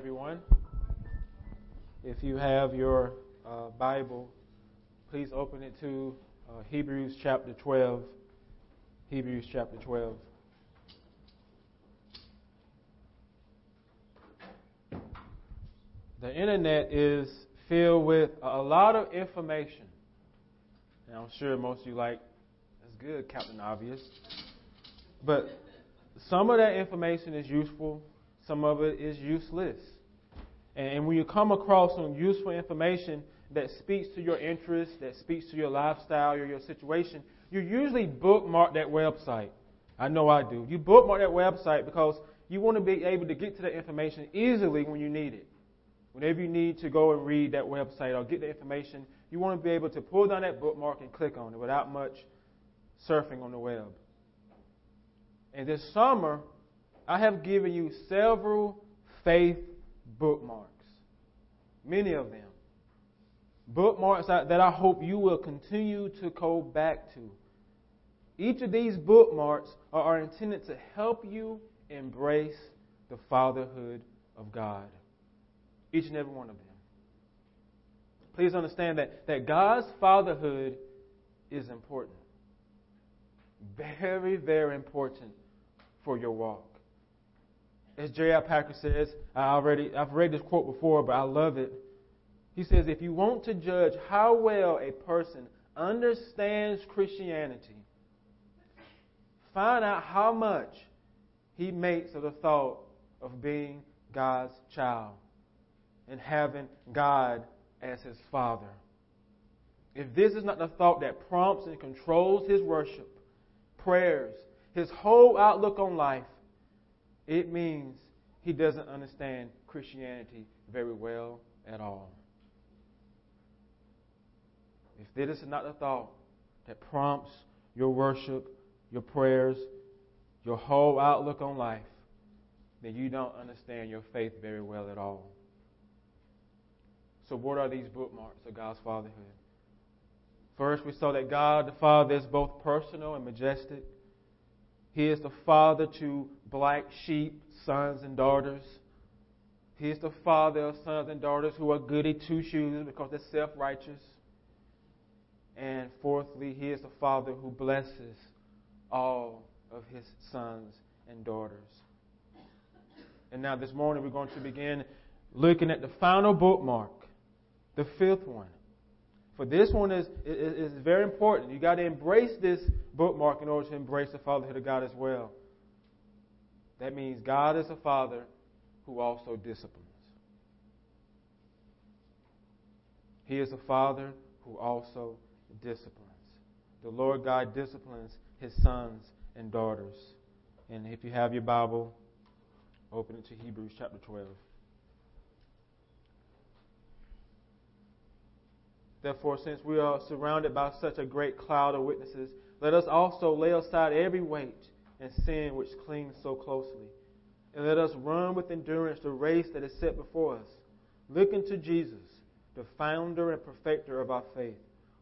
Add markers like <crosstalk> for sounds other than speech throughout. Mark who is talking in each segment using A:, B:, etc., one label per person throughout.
A: everyone. If you have your uh, Bible, please open it to uh, Hebrews chapter 12. Hebrews chapter 12. The internet is filled with a lot of information. And I'm sure most of you like, that's good, Captain Obvious. But some of that information is useful, some of it is useless. And when you come across some useful information that speaks to your interests, that speaks to your lifestyle or your situation, you usually bookmark that website. I know I do. You bookmark that website because you want to be able to get to that information easily when you need it. Whenever you need to go and read that website or get the information, you want to be able to pull down that bookmark and click on it without much surfing on the web. And this summer, I have given you several faith bookmarks. Many of them. Bookmarks that I hope you will continue to go back to. Each of these bookmarks are intended to help you embrace the fatherhood of God. Each and every one of them. Please understand that, that God's fatherhood is important. Very, very important for your walk. As J.I. Packer says, I already I've read this quote before, but I love it. He says, if you want to judge how well a person understands Christianity, find out how much he makes of the thought of being God's child and having God as his father. If this is not the thought that prompts and controls his worship, prayers, his whole outlook on life, it means he doesn't understand Christianity very well at all. If this is not the thought that prompts your worship, your prayers, your whole outlook on life, then you don't understand your faith very well at all. So, what are these bookmarks of God's fatherhood? First, we saw that God the Father is both personal and majestic. He is the father to black sheep, sons and daughters. He is the father of sons and daughters who are goody two shoes because they're self righteous. And fourthly, He is the father who blesses all of His sons and daughters. And now this morning we're going to begin looking at the final bookmark, the fifth one. For this one is, is, is very important. You've got to embrace this bookmark in order to embrace the fatherhood of God as well. That means God is a father who also disciplines. He is a father who also disciplines. The Lord God disciplines his sons and daughters. And if you have your Bible, open it to Hebrews chapter 12. Therefore, since we are surrounded by such a great cloud of witnesses, let us also lay aside every weight and sin which clings so closely. And let us run with endurance the race that is set before us, looking to Jesus, the founder and perfecter of our faith,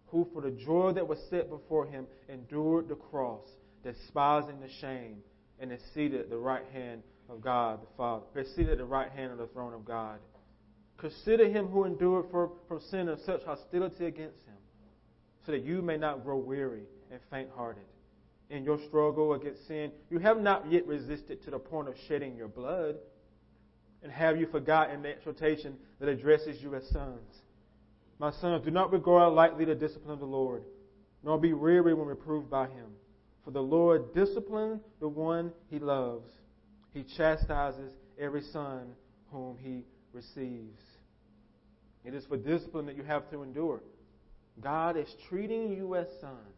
A: who for the joy that was set before him endured the cross, despising the shame, and is seated at the right hand of God the Father, seated at the right hand of the throne of God. Consider him who endured for, from sinners such hostility against him, so that you may not grow weary and faint hearted. In your struggle against sin, you have not yet resisted to the point of shedding your blood. And have you forgotten the exhortation that addresses you as sons? My sons, do not regard lightly the discipline of the Lord, nor be weary when reproved by him. For the Lord disciplines the one he loves. He chastises every son whom he receives. It is for discipline that you have to endure. God is treating you as sons.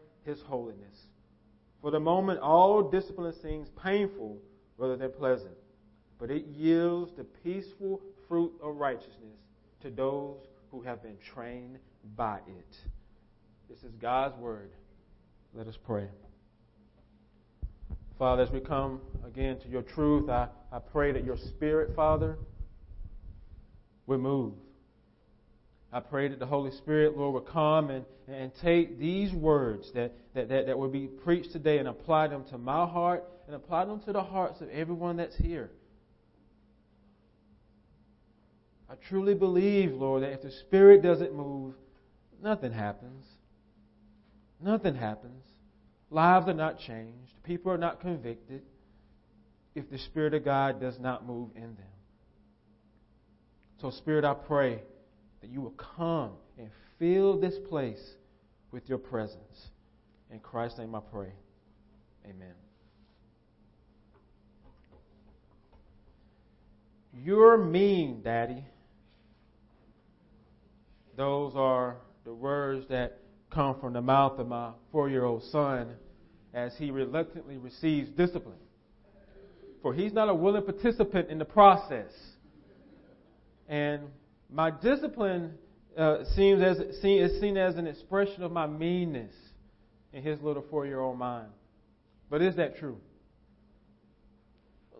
A: his holiness. For the moment, all discipline seems painful rather than pleasant, but it yields the peaceful fruit of righteousness to those who have been trained by it. This is God's word. Let us pray. Father, as we come again to your truth, I, I pray that your spirit, Father, will move. I pray that the Holy Spirit, Lord, will come and, and take these words that, that, that, that will be preached today and apply them to my heart and apply them to the hearts of everyone that's here. I truly believe, Lord, that if the Spirit doesn't move, nothing happens. Nothing happens. Lives are not changed. People are not convicted if the Spirit of God does not move in them. So, Spirit, I pray that you will come and fill this place with your presence. In Christ's name I pray. Amen. You're mean, Daddy. Those are the words that come from the mouth of my four year old son as he reluctantly receives discipline. For he's not a willing participant in the process. And my discipline uh, seems as seen, is seen as an expression of my meanness in his little four-year-old mind. But is that true?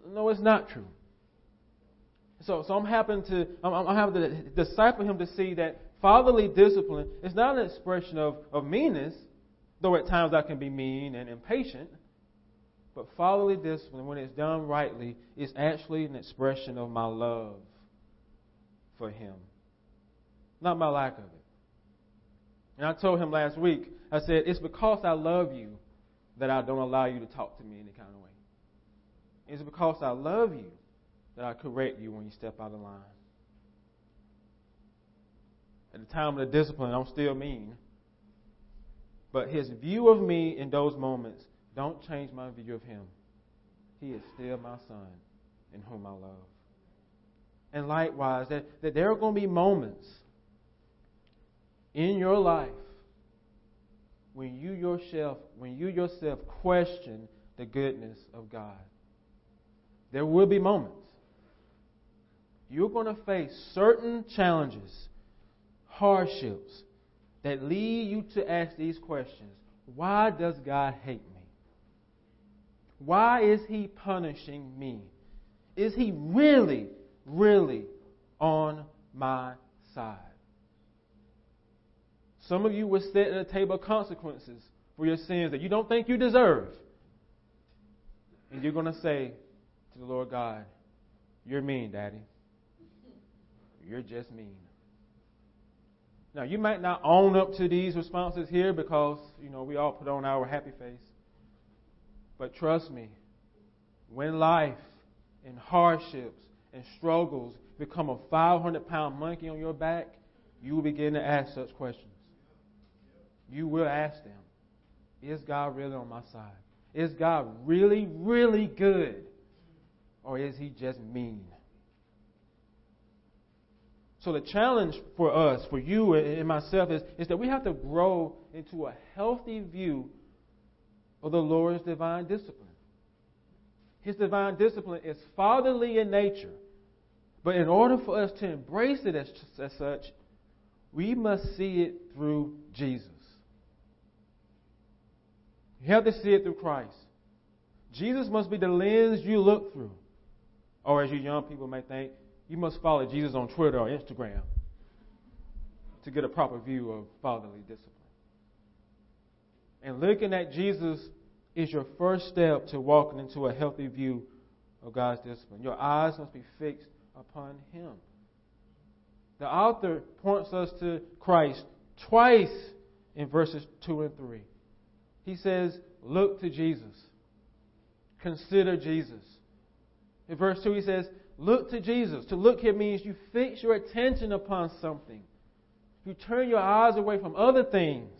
A: No, it's not true. So, so I'm having to I'm, I'm having to disciple him to see that fatherly discipline is not an expression of, of meanness, though at times I can be mean and impatient. But fatherly discipline, when it's done rightly, is actually an expression of my love for him, not my lack of it. And I told him last week, I said, It's because I love you that I don't allow you to talk to me any kind of way. It's because I love you that I correct you when you step out of line. At the time of the discipline, I'm still mean. But his view of me in those moments don't change my view of him. He is still my son in whom I love and likewise, that, that there are going to be moments in your life when you yourself, when you yourself question the goodness of God. There will be moments. You're going to face certain challenges, hardships that lead you to ask these questions. Why does God hate me? Why is he punishing me? Is he really really on my side. Some of you will sit at a table of consequences for your sins that you don't think you deserve. And you're going to say to the Lord God, You're mean, Daddy. You're just mean. Now, you might not own up to these responses here because, you know, we all put on our happy face. But trust me, when life and hardships and struggles become a 500 pound monkey on your back, you will begin to ask such questions. You will ask them, Is God really on my side? Is God really, really good? Or is he just mean? So the challenge for us, for you and myself, is, is that we have to grow into a healthy view of the Lord's divine discipline. His divine discipline is fatherly in nature. But in order for us to embrace it as, as such, we must see it through Jesus. You have to see it through Christ. Jesus must be the lens you look through. Or as you young people may think, you must follow Jesus on Twitter or Instagram to get a proper view of fatherly discipline. And looking at Jesus is your first step to walking into a healthy view of God's discipline. Your eyes must be fixed upon Him. The author points us to Christ twice in verses 2 and 3. He says, Look to Jesus. Consider Jesus. In verse 2, he says, Look to Jesus. To look here means you fix your attention upon something. You turn your eyes away from other things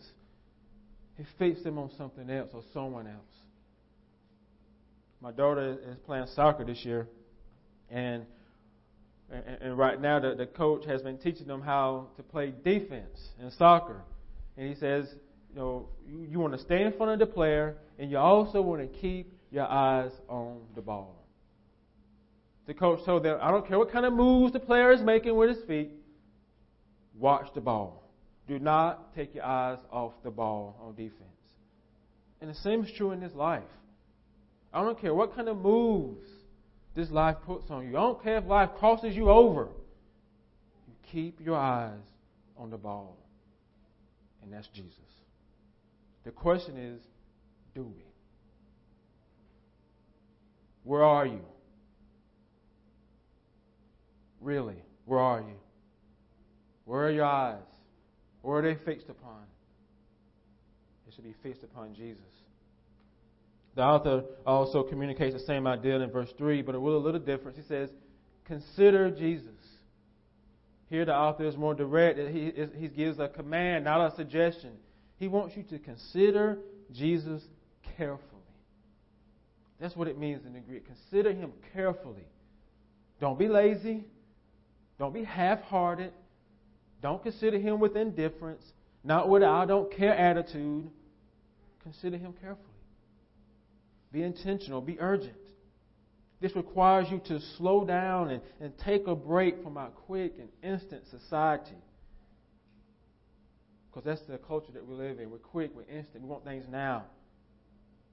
A: and fix them on something else or someone else. My daughter is playing soccer this year, and and, and right now the, the coach has been teaching them how to play defense in soccer. And he says, you know, you, you want to stay in front of the player, and you also want to keep your eyes on the ball. The coach told them, I don't care what kind of moves the player is making with his feet, watch the ball. Do not take your eyes off the ball on defense. And the same is true in this life. I don't care what kind of moves this life puts on you. I don't care if life crosses you over. You keep your eyes on the ball. And that's Jesus. The question is, do we? Where are you? Really, where are you? Where are your eyes? Where are they fixed upon? They should be fixed upon Jesus. The author also communicates the same idea in verse 3, but with a little difference. He says, Consider Jesus. Here, the author is more direct. He, he gives a command, not a suggestion. He wants you to consider Jesus carefully. That's what it means in the Greek. Consider him carefully. Don't be lazy. Don't be half hearted. Don't consider him with indifference, not with an "I don't care attitude. Consider him carefully. Be intentional, be urgent. This requires you to slow down and, and take a break from our quick and instant society. Because that's the culture that we live in. We're quick, we're instant, we want things now.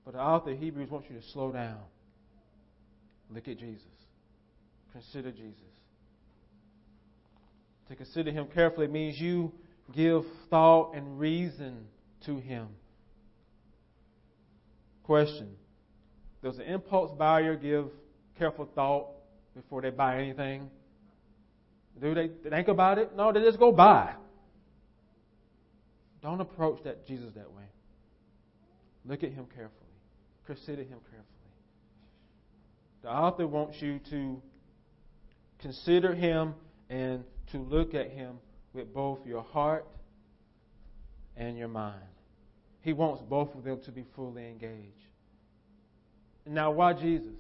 A: But the author of Hebrews wants you to slow down. Look at Jesus. Consider Jesus. To consider him carefully means you give thought and reason to him. Question Does an impulse buyer give careful thought before they buy anything? Do they think about it? No, they just go buy. Don't approach that Jesus that way. Look at him carefully. Consider him carefully. The author wants you to consider him and to look at him with both your heart and your mind. He wants both of them to be fully engaged. Now, why Jesus?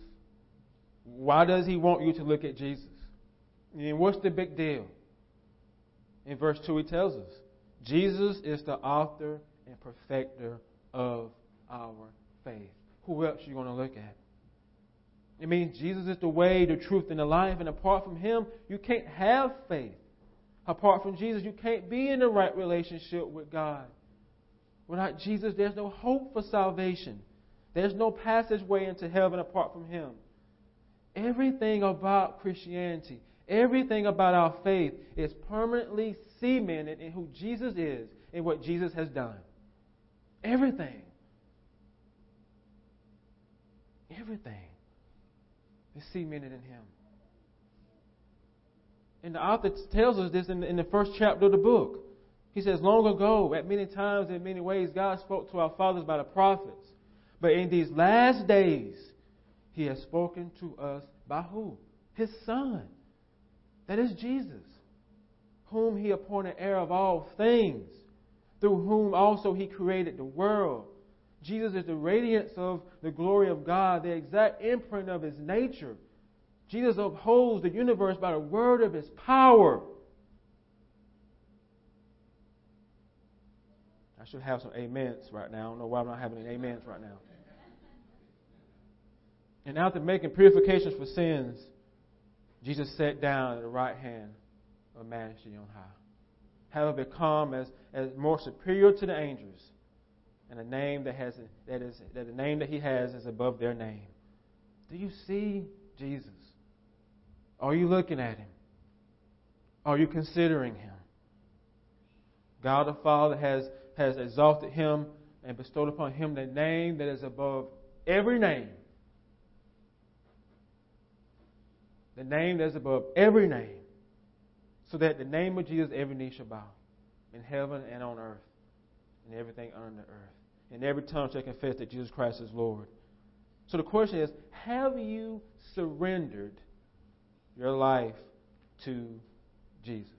A: Why does he want you to look at Jesus? And what's the big deal? In verse 2, he tells us Jesus is the author and perfecter of our faith. Who else are you going to look at? It means Jesus is the way, the truth, and the life, and apart from Him, you can't have faith. Apart from Jesus, you can't be in the right relationship with God. Without Jesus, there's no hope for salvation. There's no passageway into heaven apart from Him. Everything about Christianity, everything about our faith is permanently cemented in who Jesus is and what Jesus has done. Everything. Everything is cemented in Him. And the author tells us this in in the first chapter of the book. He says, Long ago, at many times, in many ways, God spoke to our fathers by the prophets. But in these last days, He has spoken to us by who? His Son. That is Jesus, whom He appointed heir of all things, through whom also He created the world. Jesus is the radiance of the glory of God, the exact imprint of His nature. Jesus upholds the universe by the word of His power. I should have some amens right now. I don't know why I'm not having any amens right now. And after making purifications for sins, Jesus sat down at the right hand of Majesty on high, having become as, as more superior to the angels, and a name that has that is that the name that he has is above their name. Do you see Jesus? Are you looking at him? Are you considering him? God the Father has, has exalted him and bestowed upon him the name that is above every name. The name that is above every name. So that the name of Jesus every knee shall bow in heaven and on earth and everything under earth. And every tongue shall confess that Jesus Christ is Lord. So the question is have you surrendered your life to Jesus?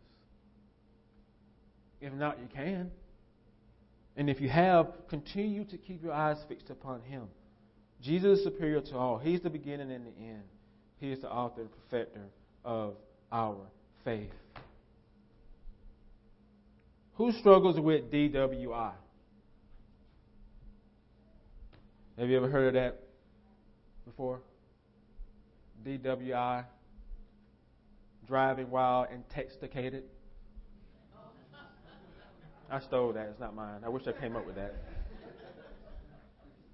A: If not, you can. And if you have, continue to keep your eyes fixed upon Him. Jesus is superior to all. He's the beginning and the end. He is the author and perfecter of our faith. Who struggles with DWI? Have you ever heard of that before? DWI. driving while intoxicated. I stole that. It's not mine. I wish I came up with that.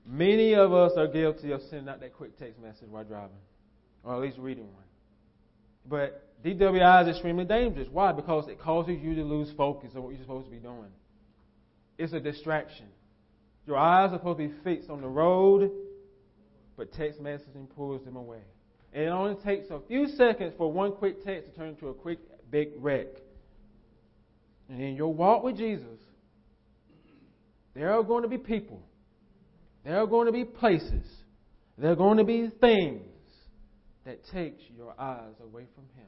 A: Many of us are guilty of sending out that quick text message while driving, or at least reading one. But DWI is extremely dangerous. Why? Because it causes you to lose focus on what you're supposed to be doing. It's a distraction. Your eyes are supposed to be fixed on the road, but text messaging pulls them away. And it only takes a few seconds for one quick text to turn into a quick big wreck. And in your walk with Jesus, there are going to be people, there are going to be places, there are going to be things that takes your eyes away from Him.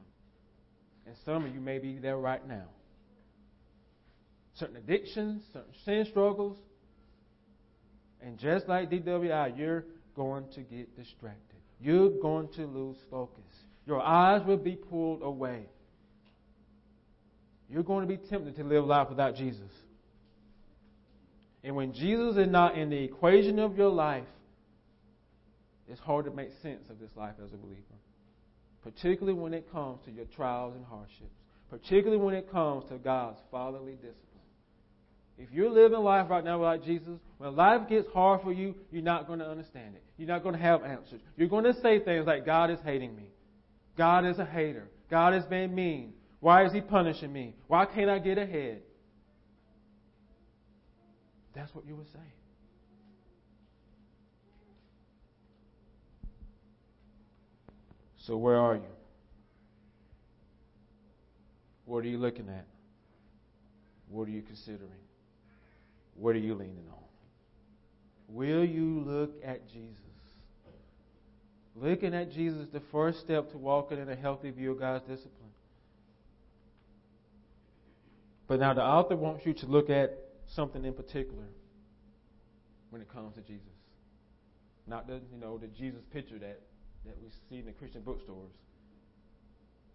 A: And some of you may be there right now. Certain addictions, certain sin struggles. And just like DWI, you're going to get distracted. You're going to lose focus. Your eyes will be pulled away. You're going to be tempted to live life without Jesus. And when Jesus is not in the equation of your life, it's hard to make sense of this life as a believer. Particularly when it comes to your trials and hardships. Particularly when it comes to God's fatherly discipline. If you're living life right now without Jesus, when life gets hard for you, you're not going to understand it. You're not going to have answers. You're going to say things like, God is hating me. God is a hater. God is being mean. Why is he punishing me? Why can't I get ahead? That's what you would say. So, where are you? What are you looking at? What are you considering? What are you leaning on? Will you look at Jesus? Looking at Jesus is the first step to walking in a healthy view of God's discipline. But now the author wants you to look at something in particular when it comes to Jesus. Not the you know the Jesus picture that that we see in the Christian bookstores.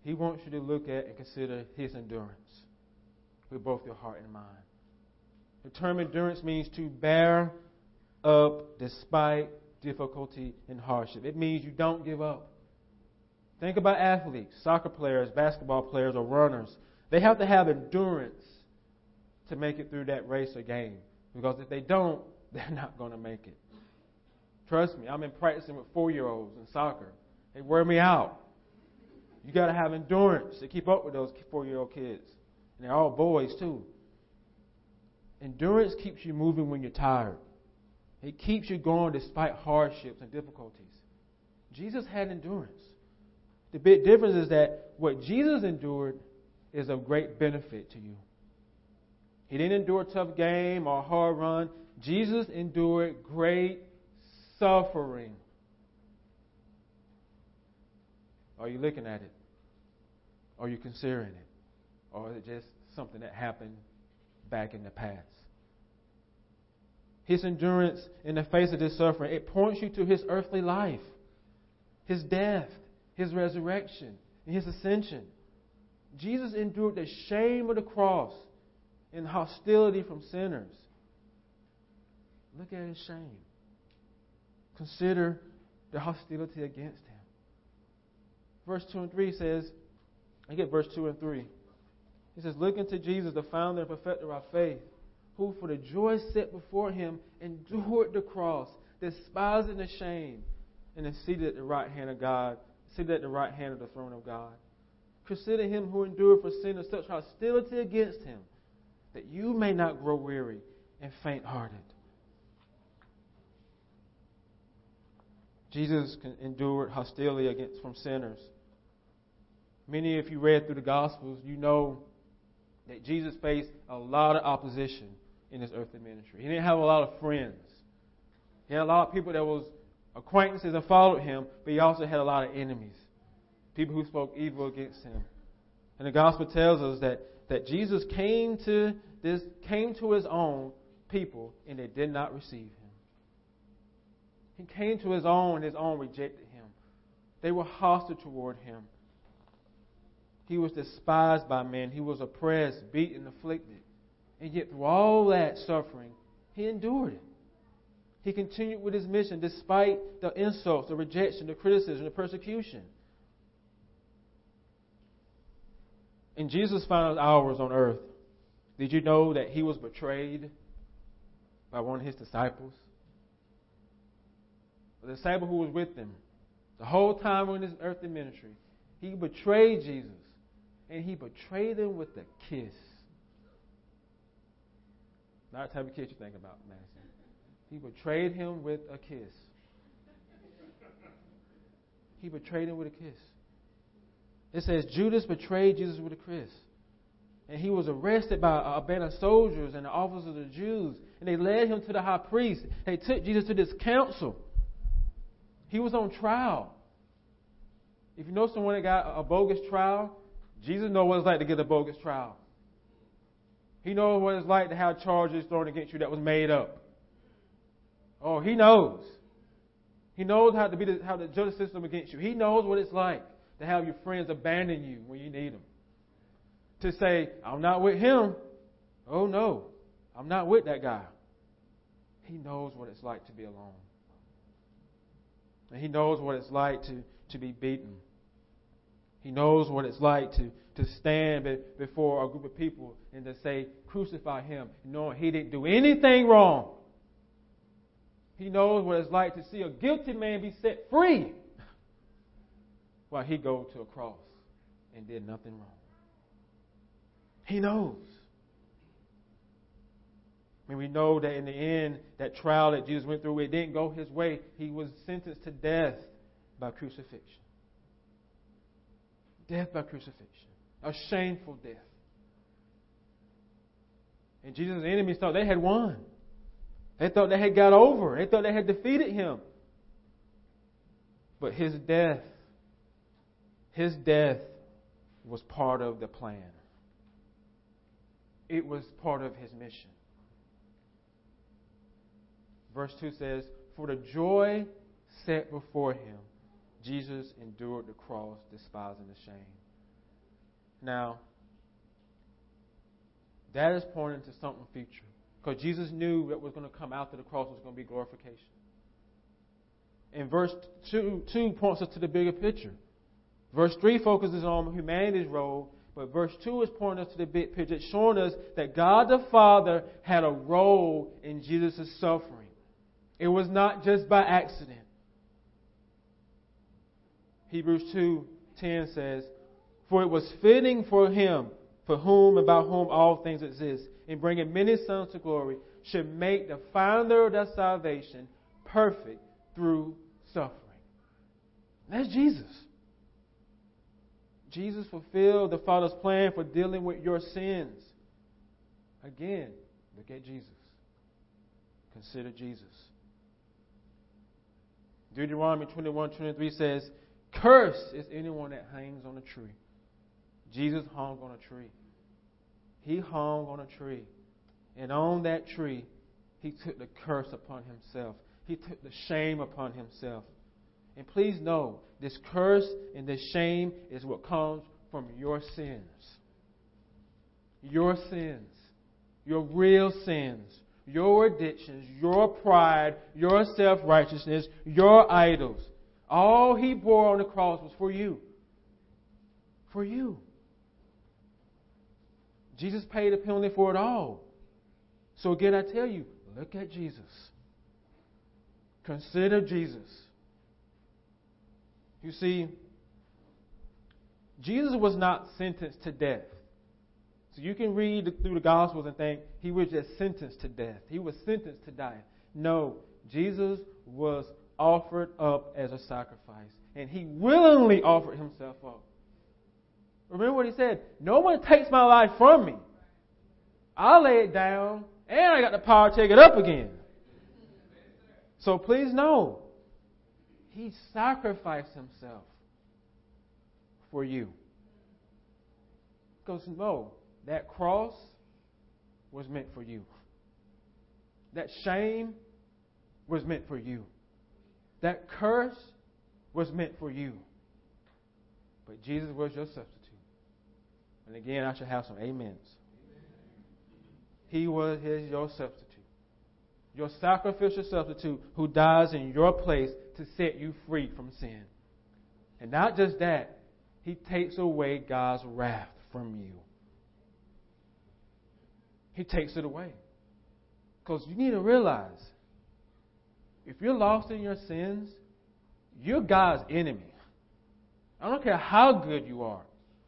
A: He wants you to look at and consider his endurance with both your heart and mind. The term endurance means to bear up despite difficulty and hardship. It means you don't give up. Think about athletes, soccer players, basketball players, or runners. They have to have endurance to make it through that race or game. Because if they don't, <laughs> they're not going to make it. Trust me, I've been practicing with four year olds in soccer. They wear me out. You got to have endurance to keep up with those four year old kids. And they're all boys, too. Endurance keeps you moving when you're tired, it keeps you going despite hardships and difficulties. Jesus had endurance. The big difference is that what Jesus endured is of great benefit to you. He didn't endure a tough game or a hard run. Jesus endured great suffering. Are you looking at it? Are you considering it? Or is it just something that happened back in the past? His endurance in the face of this suffering, it points you to his earthly life, his death, his resurrection, and his ascension. Jesus endured the shame of the cross and hostility from sinners. Look at his shame. Consider the hostility against him. Verse 2 and 3 says, I get verse 2 and 3. He says, Look into Jesus, the founder and perfecter of our faith, who for the joy set before him endured the cross, despising the shame, and is seated at the right hand of God, seated at the right hand of the throne of God. Consider him who endured for sinners such hostility against him, that you may not grow weary and faint hearted. Jesus endured hostility against from sinners. Many, if you read through the Gospels, you know that Jesus faced a lot of opposition in his earthly ministry. He didn't have a lot of friends. He had a lot of people that was acquaintances and followed him, but he also had a lot of enemies, people who spoke evil against him. And the gospel tells us that, that Jesus came to this came to his own people and they did not receive him. He came to his own, and his own rejected him. They were hostile toward him. He was despised by men. He was oppressed, beaten, afflicted. And yet, through all that suffering, he endured it. He continued with his mission despite the insults, the rejection, the criticism, the persecution. In Jesus' final hours on earth, did you know that he was betrayed by one of his disciples? The disciple who was with him the whole time in his earthly ministry, he betrayed Jesus. And he betrayed him with a kiss. Not the type of kiss you think about, Madison. He betrayed him with a kiss. He betrayed him with a kiss. It says Judas betrayed Jesus with a kiss. And he was arrested by a band of soldiers and the officers of the Jews. And they led him to the high priest. They took Jesus to this council. He was on trial. If you know someone that got a bogus trial, Jesus knows what it's like to get a bogus trial. He knows what it's like to have charges thrown against you that was made up. Oh, he knows. He knows how to be the, how the justice system against you. He knows what it's like to have your friends abandon you when you need them. To say, I'm not with him. Oh no, I'm not with that guy. He knows what it's like to be alone. And he knows what it's like to, to be beaten. He knows what it's like to, to stand before a group of people and to say, crucify him, knowing he didn't do anything wrong. He knows what it's like to see a guilty man be set free <laughs> while he goes to a cross and did nothing wrong. He knows. I mean, we know that in the end, that trial that Jesus went through, it didn't go his way. He was sentenced to death by crucifixion. Death by crucifixion. A shameful death. And Jesus' enemies thought they had won. They thought they had got over. They thought they had defeated him. But his death, his death was part of the plan. It was part of his mission. Verse 2 says, For the joy set before him, Jesus endured the cross, despising the shame. Now, that is pointing to something future. Because Jesus knew that was going to come after the cross was going to be glorification. And verse 2, 2 points us to the bigger picture. Verse 3 focuses on humanity's role, but verse 2 is pointing us to the big picture, showing us that God the Father had a role in Jesus' suffering. It was not just by accident. Hebrews 2:10 says, "For it was fitting for him, for whom and by whom all things exist, in bringing many sons to glory, should make the founder of their salvation perfect through suffering." That's Jesus. Jesus fulfilled the Father's plan for dealing with your sins. Again, look at Jesus. Consider Jesus. Deuteronomy 21 23 says, Cursed is anyone that hangs on a tree. Jesus hung on a tree. He hung on a tree. And on that tree, he took the curse upon himself. He took the shame upon himself. And please know, this curse and this shame is what comes from your sins. Your sins. Your real sins. Your addictions. Your pride. Your self righteousness. Your idols. All he bore on the cross was for you. For you. Jesus paid the penalty for it all. So again, I tell you, look at Jesus. Consider Jesus. You see, Jesus was not sentenced to death. So you can read through the Gospels and think he was just sentenced to death. He was sentenced to die. No, Jesus was offered up as a sacrifice. And he willingly offered himself up. Remember what he said? No one takes my life from me. I lay it down, and I got the power to take it up again. So please know, he sacrificed himself for you. Because no, that cross was meant for you. That shame was meant for you. That curse was meant for you. But Jesus was your substitute. And again, I should have some amens. He was his, your substitute. Your sacrificial substitute who dies in your place to set you free from sin. And not just that, he takes away God's wrath from you. He takes it away. Because you need to realize if you're lost in your sins, you're God's enemy. I don't care how good you are.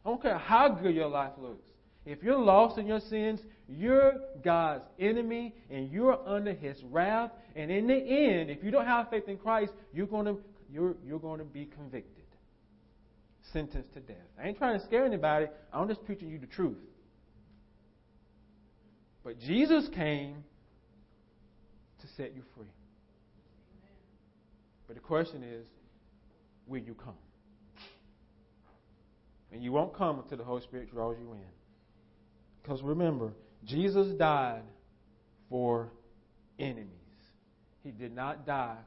A: I don't care how good your life looks. If you're lost in your sins, you're God's enemy and you're under his wrath. And in the end, if you don't have faith in Christ, you're going to, you're, you're going to be convicted, sentenced to death. I ain't trying to scare anybody. I'm just preaching you the truth. But Jesus came to set you free. But the question is, will you come? And you won't come until the Holy Spirit draws you in. Because remember, Jesus died for enemies. He did not die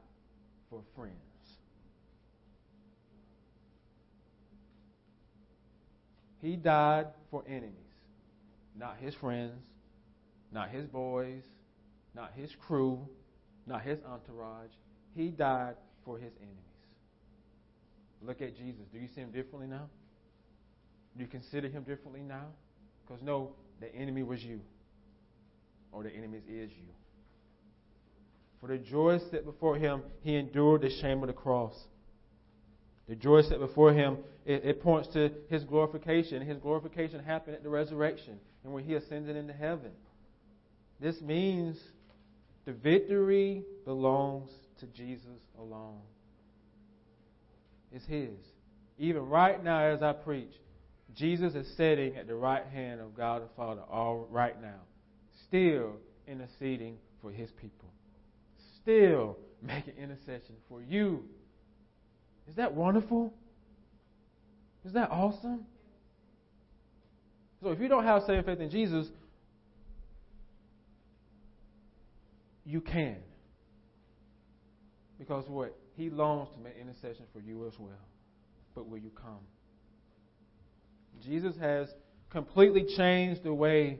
A: for friends. He died for enemies, not his friends, not his boys, not his crew, not his entourage. He died for his enemies. Look at Jesus. Do you see him differently now? Do you consider him differently now? Because no, the enemy was you, or the enemy is you. For the joy set before him, he endured the shame of the cross. The joy set before him, it, it points to his glorification. His glorification happened at the resurrection and when he ascended into heaven. This means the victory belongs to Jesus alone. It's his. Even right now, as I preach, Jesus is sitting at the right hand of God the Father all right now, still interceding for his people, still making intercession for you. Is that wonderful? Is that awesome? So if you don't have saving faith in Jesus, you can. Because what? He longs to make intercession for you as well. But will you come? Jesus has completely changed the way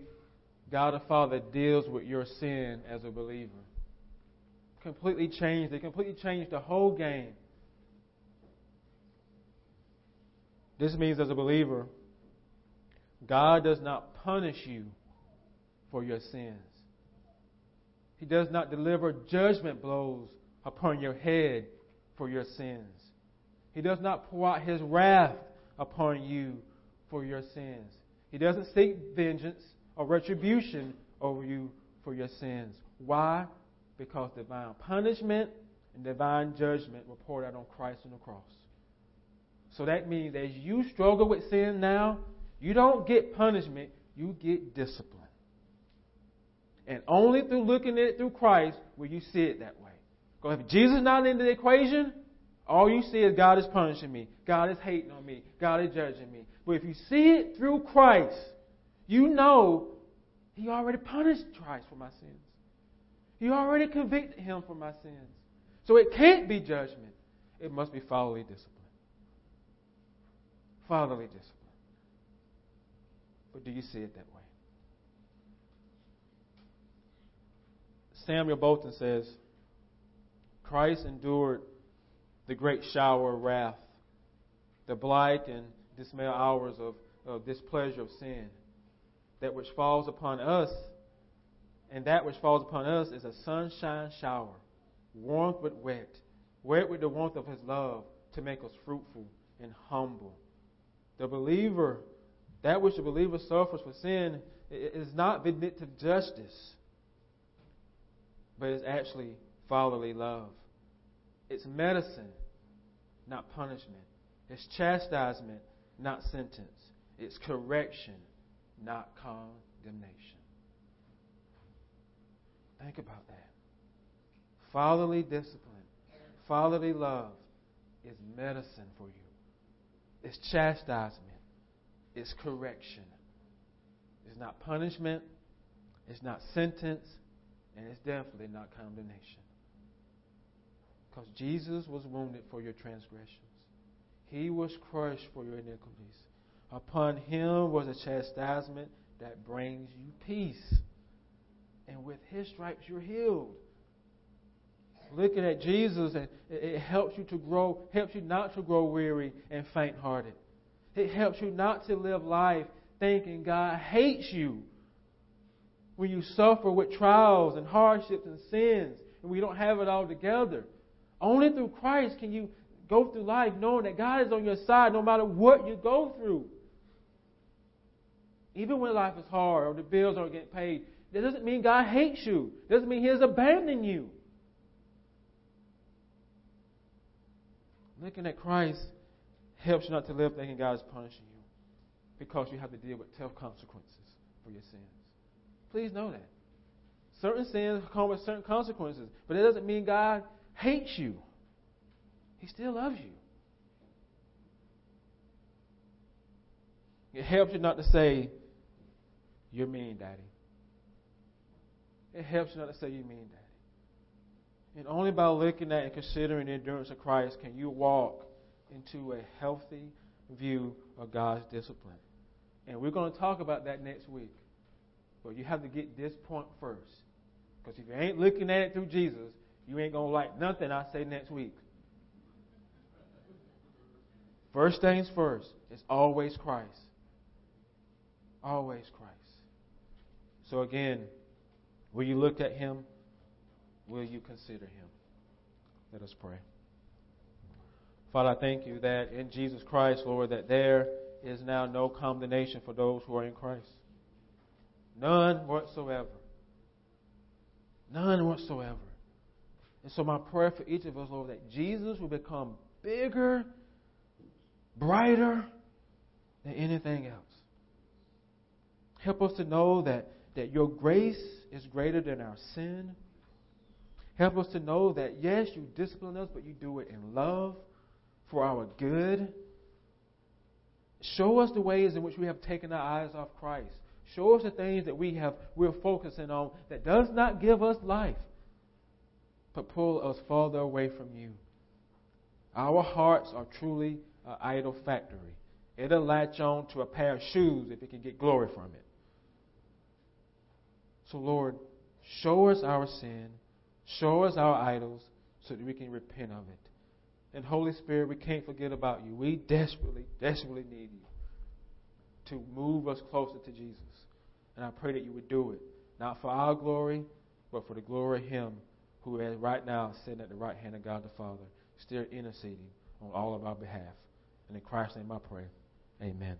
A: God the Father deals with your sin as a believer. Completely changed it, completely changed the whole game. This means, as a believer, God does not punish you for your sins. He does not deliver judgment blows upon your head for your sins. He does not pour out his wrath upon you for your sins. He doesn't seek vengeance or retribution over you for your sins. Why? Because divine punishment and divine judgment were poured out on Christ on the cross. So that means as you struggle with sin now, you don't get punishment, you get discipline. And only through looking at it through Christ will you see it that way. Because if Jesus is not in the equation, all you see is God is punishing me. God is hating on me. God is judging me. But if you see it through Christ, you know He already punished Christ for my sins. He already convicted Him for my sins. So it can't be judgment. It must be fatherly discipline. Fatherly discipline. But do you see it that way? Samuel Bolton says Christ endured the great shower of wrath, the blight and dismal hours of, of displeasure of sin, that which falls upon us, and that which falls upon us is a sunshine shower, warmth with wet, wet with the warmth of His love to make us fruitful and humble. The believer, that which the believer suffers for sin, is not vindictive justice, but it's actually fatherly love. It's medicine, not punishment. It's chastisement, not sentence. It's correction, not condemnation. Think about that. Fatherly discipline, fatherly love is medicine for you. It's chastisement, it's correction. It's not punishment, it's not sentence, and it's definitely not condemnation. Because Jesus was wounded for your transgressions. He was crushed for your iniquities. Upon him was a chastisement that brings you peace. And with his stripes you're healed. Looking at Jesus, and it helps you to grow, helps you not to grow weary and faint hearted. It helps you not to live life thinking God hates you. When you suffer with trials and hardships and sins, and we don't have it all together. Only through Christ can you go through life knowing that God is on your side no matter what you go through. Even when life is hard or the bills aren't getting paid, that doesn't mean God hates you. It doesn't mean He has abandoned you. Looking at Christ helps you not to live thinking God is punishing you because you have to deal with tough consequences for your sins. Please know that. Certain sins come with certain consequences, but it doesn't mean God hates you. He still loves you. It helps you not to say, You're mean, Daddy. It helps you not to say, You're mean, Daddy. And only by looking at and considering the endurance of Christ can you walk into a healthy view of God's discipline. And we're going to talk about that next week. But you have to get this point first. Because if you ain't looking at it through Jesus, you ain't going to like nothing I say next week. First things first, it's always Christ. Always Christ. So again, will you look at him? Will you consider him? Let us pray. Father, I thank you that in Jesus Christ, Lord, that there is now no condemnation for those who are in Christ. None whatsoever. None whatsoever. And so, my prayer for each of us, Lord, that Jesus will become bigger, brighter than anything else. Help us to know that, that your grace is greater than our sin. Help us to know that, yes, you discipline us, but you do it in love for our good. Show us the ways in which we have taken our eyes off Christ. Show us the things that we have we're focusing on that does not give us life, but pull us farther away from you. Our hearts are truly an idol factory. It'll latch on to a pair of shoes if it can get glory from it. So, Lord, show us our sin, show us our idols, so that we can repent of it. And Holy Spirit, we can't forget about you. We desperately, desperately need you to move us closer to Jesus. And I pray that you would do it, not for our glory, but for the glory of Him who is right now sitting at the right hand of God the Father, still interceding on all of our behalf. And in Christ's name I pray. Amen.